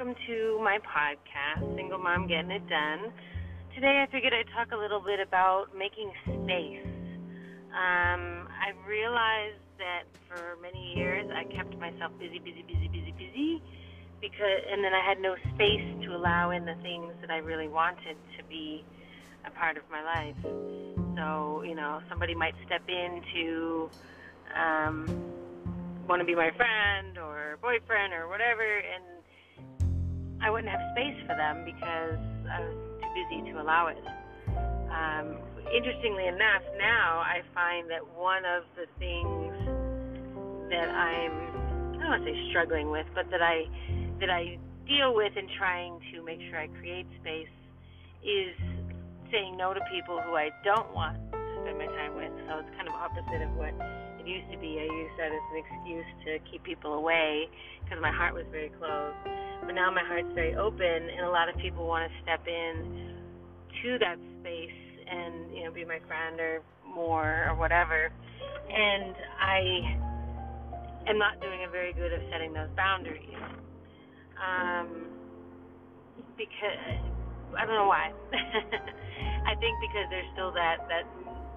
welcome to my podcast, Single Mom Getting It Done. Today I figured I'd talk a little bit about making space. Um, I realized that for many years I kept myself busy, busy, busy, busy, busy, because, and then I had no space to allow in the things that I really wanted to be a part of my life. So, you know, somebody might step in to um, want to be my friend or boyfriend or whatever, and I wouldn't have space for them because I was too busy to allow it. Um, interestingly enough, now I find that one of the things that I'm I don't want to say struggling with, but that I that I deal with in trying to make sure I create space is saying no to people who I don't want to spend my time with. So it's kind of opposite of what it used to be. I used that as an excuse to keep people away because my heart was very closed. But now my heart's very open, and a lot of people want to step in to that space and you know be my friend or more or whatever. And I am not doing a very good of setting those boundaries. Um, because I don't know why. I think because there's still that that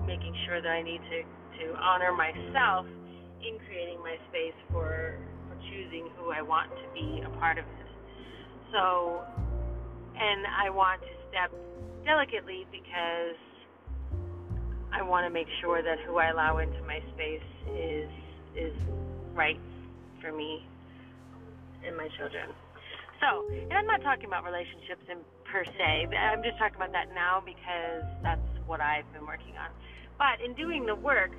making sure that I need to to honor myself in creating my space for for choosing who I want to be a part of it. So, and I want to step delicately because I want to make sure that who I allow into my space is is right for me and my children. So, and I'm not talking about relationships in per se. I'm just talking about that now because that's what I've been working on. But in doing the work,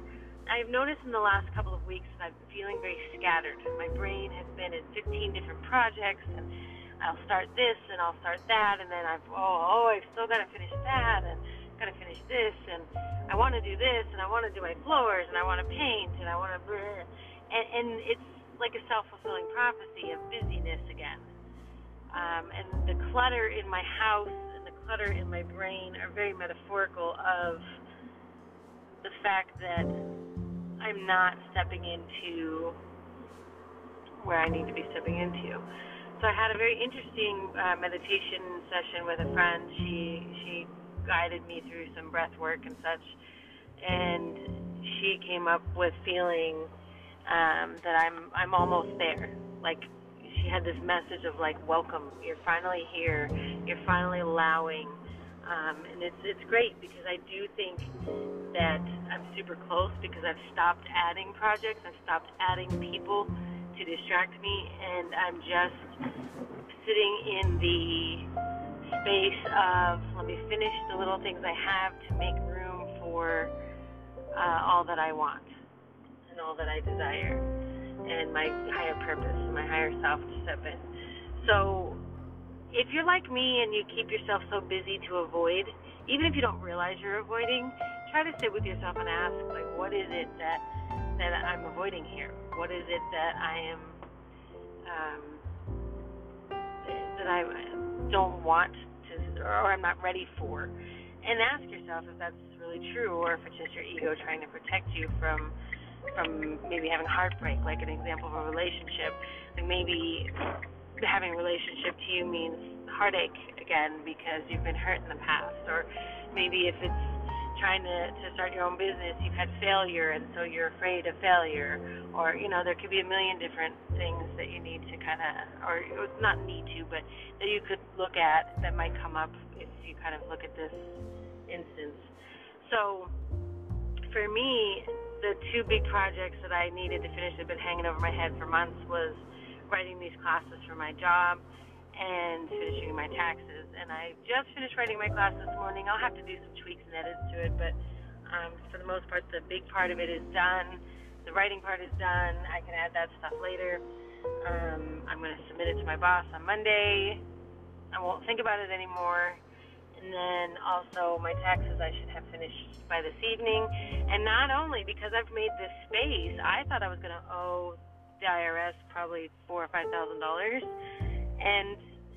I've noticed in the last couple of weeks that I've been feeling very scattered. My brain has been in 15 different projects and I'll start this and I'll start that, and then I've oh oh I've still got to finish that and got to finish this, and I want to do this, and I want to do my floors, and I want to paint, and I want to, and and it's like a self fulfilling prophecy of busyness again. Um, and the clutter in my house clutter in my brain are very metaphorical of the fact that I'm not stepping into where I need to be stepping into. So I had a very interesting uh, meditation session with a friend. She she guided me through some breath work and such, and she came up with feeling um, that I'm I'm almost there. Like she had this message of like, welcome, you're finally here, you're finally allowing. Um, and it's it's great because I do think that I'm super close because I've stopped adding projects, I've stopped adding people to distract me, and I'm just sitting in the space of let me finish the little things I have to make room for uh, all that I want and all that I desire and my higher purpose, and my higher self to step in. So, if you're like me and you keep yourself so busy to avoid, even if you don't realize you're avoiding, try to sit with yourself and ask, like, what is it that that I'm avoiding here? What is it that I am um, that I don't want to, or I'm not ready for? And ask yourself if that's really true, or if it's just your ego trying to protect you from from maybe having heartbreak, like an example of a relationship. Like maybe having a relationship to you means heartache again because you've been hurt in the past, or maybe if it's trying to, to start your own business, you've had failure, and so you're afraid of failure, or you know there could be a million different things that you need to kind of, or not need to, but that you could look at that might come up if you kind of look at this instance. So for me, the two big projects that I needed to finish have been hanging over my head for months was writing these classes for my job and finishing my taxes. And I just finished writing my class this morning. I'll have to do some tweaks and edits to it, but um, for the most part, the big part of it is done. The writing part is done. I can add that stuff later. Um, I'm going to submit it to my boss on Monday. I won't think about it anymore. And then also my taxes I should have finished by this evening. And not only because I've made this space, I thought I was going to owe the IRS probably four or five thousand dollars and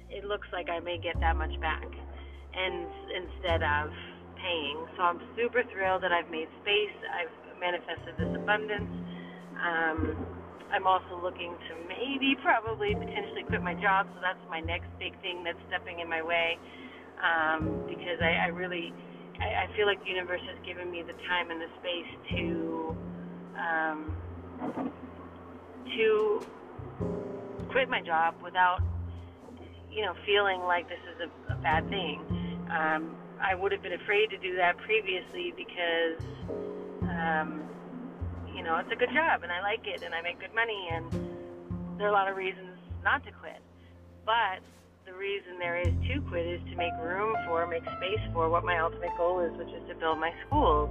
it looks like I may get that much back and instead of paying. So I'm super thrilled that I've made space. I've manifested this abundance. Um, I'm also looking to maybe, probably, potentially quit my job. So that's my next big thing that's stepping in my way. Um, because I, I really, I, I feel like the universe has given me the time and the space to, to quit my job without, you know, feeling like this is a, a bad thing. Um, I would have been afraid to do that previously because, um, you know, it's a good job and I like it and I make good money and there are a lot of reasons not to quit. But the reason there is to quit is to make room for, make space for what my ultimate goal is, which is to build my schools.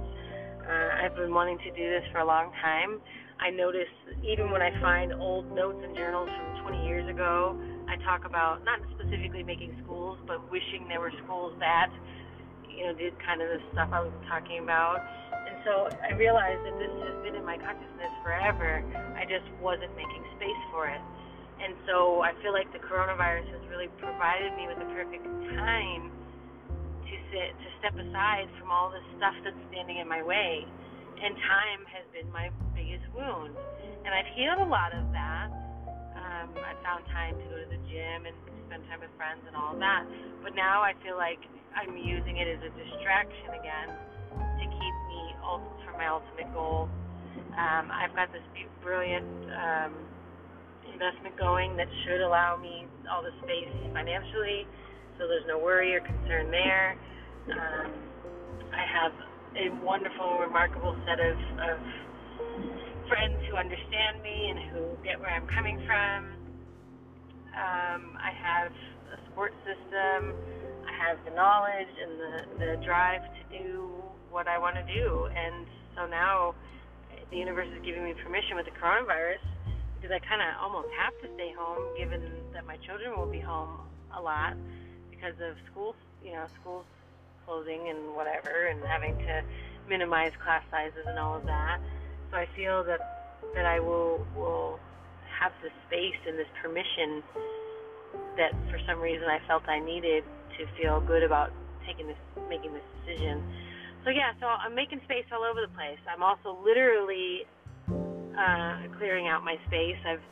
Uh, I've been wanting to do this for a long time. I notice even when I find old notes and journals from 20 years ago, I talk about not specifically making schools, but wishing there were schools that, you know, did kind of the stuff I was talking about. And so I realized that this has been in my consciousness forever. I just wasn't making space for it. And so I feel like the coronavirus has really provided me with the perfect time to sit, to step aside from all this stuff that's standing in my way. And time has been my biggest wound. And I've healed a lot of that um, I found time to go to the gym and spend time with friends and all of that. But now I feel like I'm using it as a distraction again to keep me for my ultimate goal. Um, I've got this brilliant um, investment going that should allow me all the space financially, so there's no worry or concern there. Um, I have a wonderful, remarkable set of, of friends who understand me and who get where I'm coming from. Um, I have a support system. I have the knowledge and the, the drive to do what I want to do. And so now the universe is giving me permission with the coronavirus because I kind of almost have to stay home given that my children will be home a lot because of school, you know, schools closing and whatever and having to minimize class sizes and all of that. So I feel that that I will will have the space and this permission that for some reason I felt I needed to feel good about taking this making this decision. So yeah, so I'm making space all over the place. I'm also literally uh, clearing out my space. I've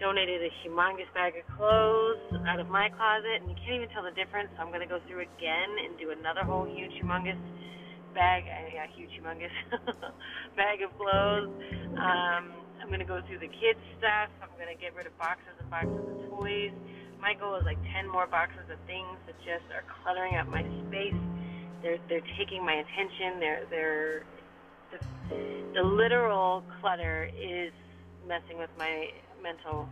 donated a humongous bag of clothes out of my closet, and you can't even tell the difference. So I'm going to go through again and do another whole huge, humongous bag, yeah, huge, humongous bag of clothes. Um, I'm gonna go through the kids' stuff. I'm gonna get rid of boxes and boxes of toys. My goal is like 10 more boxes of things that just are cluttering up my space. They're they're taking my attention. They're they're the, the literal clutter is messing with my mental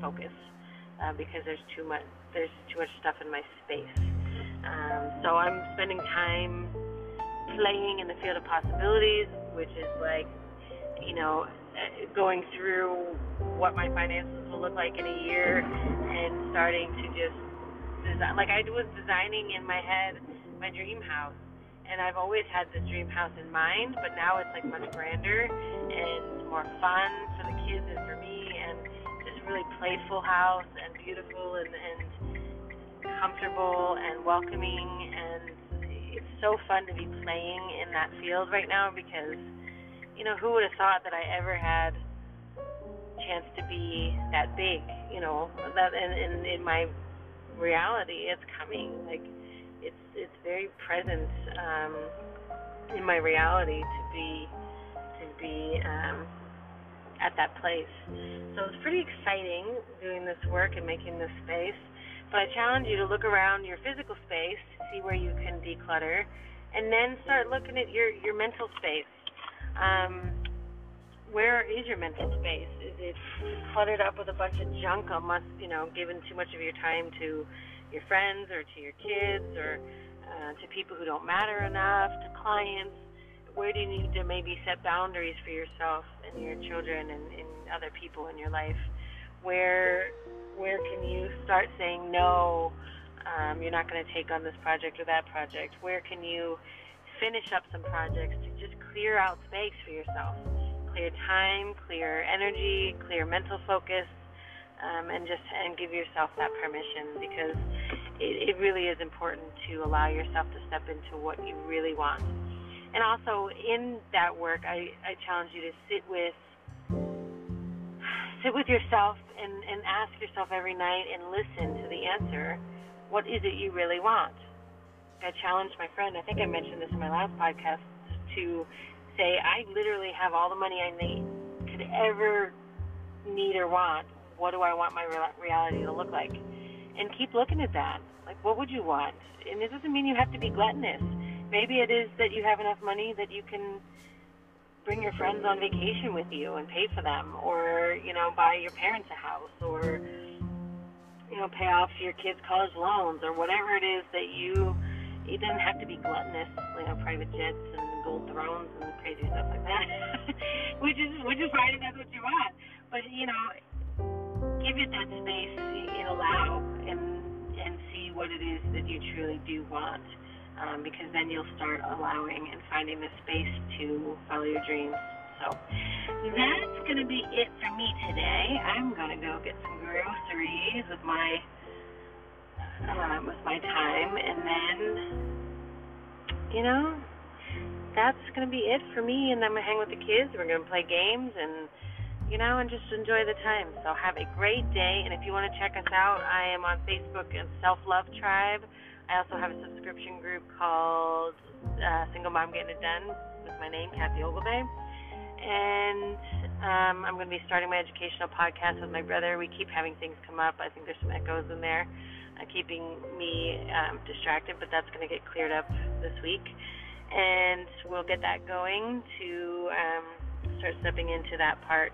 focus uh, because there's too much there's too much stuff in my space. Um, so I'm spending time playing in the field of possibilities, which is like, you know, going through what my finances will look like in a year and starting to just design. Like I was designing in my head my dream house, and I've always had this dream house in mind, but now it's like much grander and more fun for the and for me, and just really playful house and beautiful and, and comfortable and welcoming and it's so fun to be playing in that field right now because, you know, who would have thought that I ever had chance to be that big, you know, that and in, in my reality it's coming. Like it's it's very present um in my reality to be to be um at that place. So it's pretty exciting doing this work and making this space. But I challenge you to look around your physical space, see where you can declutter, and then start looking at your your mental space. Um, where is your mental space? Is it cluttered up with a bunch of junk, almost you know, given too much of your time to your friends or to your kids or uh, to people who don't matter enough, to clients? Where do you need to maybe set boundaries for yourself and your children and, and other people in your life? Where where can you start saying no? Um, you're not going to take on this project or that project. Where can you finish up some projects to just clear out space for yourself? Clear time, clear energy, clear mental focus, um, and just and give yourself that permission because it, it really is important to allow yourself to step into what you really want. And also in that work, I, I challenge you to sit with sit with yourself and, and ask yourself every night and listen to the answer. What is it you really want? I challenged my friend, I think I mentioned this in my last podcast, to say, I literally have all the money I need, could ever need or want. What do I want my reality to look like? And keep looking at that. Like, what would you want? And it doesn't mean you have to be gluttonous. Maybe it is that you have enough money that you can bring your friends on vacation with you and pay for them, or you know, buy your parents a house, or you know, pay off your kids' college loans, or whatever it is that you. It doesn't have to be gluttonous, you know, private jets and gold thrones and crazy stuff like that, which is which is fine if that's what you want. But you know, give it that space and allow and and see what it is that you truly do want um, because then you'll start allowing and finding the space to follow your dreams. So that's going to be it for me today. I'm going to go get some groceries with my um, with my time, and then you know that's going to be it for me. And I'm going to hang with the kids. We're going to play games and you know, and just enjoy the time. So have a great day. And if you want to check us out, I am on Facebook and Self Love Tribe. I also have a subscription group called uh, Single Mom Getting It Done with my name, Kathy Ogilvay. And um, I'm going to be starting my educational podcast with my brother. We keep having things come up. I think there's some echoes in there, uh, keeping me um, distracted, but that's going to get cleared up this week. And we'll get that going to um, start stepping into that part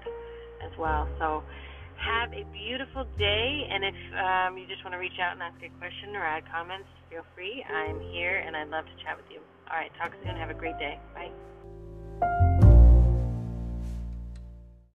as well. So have a beautiful day. And if um, you just want to reach out and ask a question or add comments, feel free. I'm here and I'd love to chat with you. All right, talk soon. Have a great day. Bye.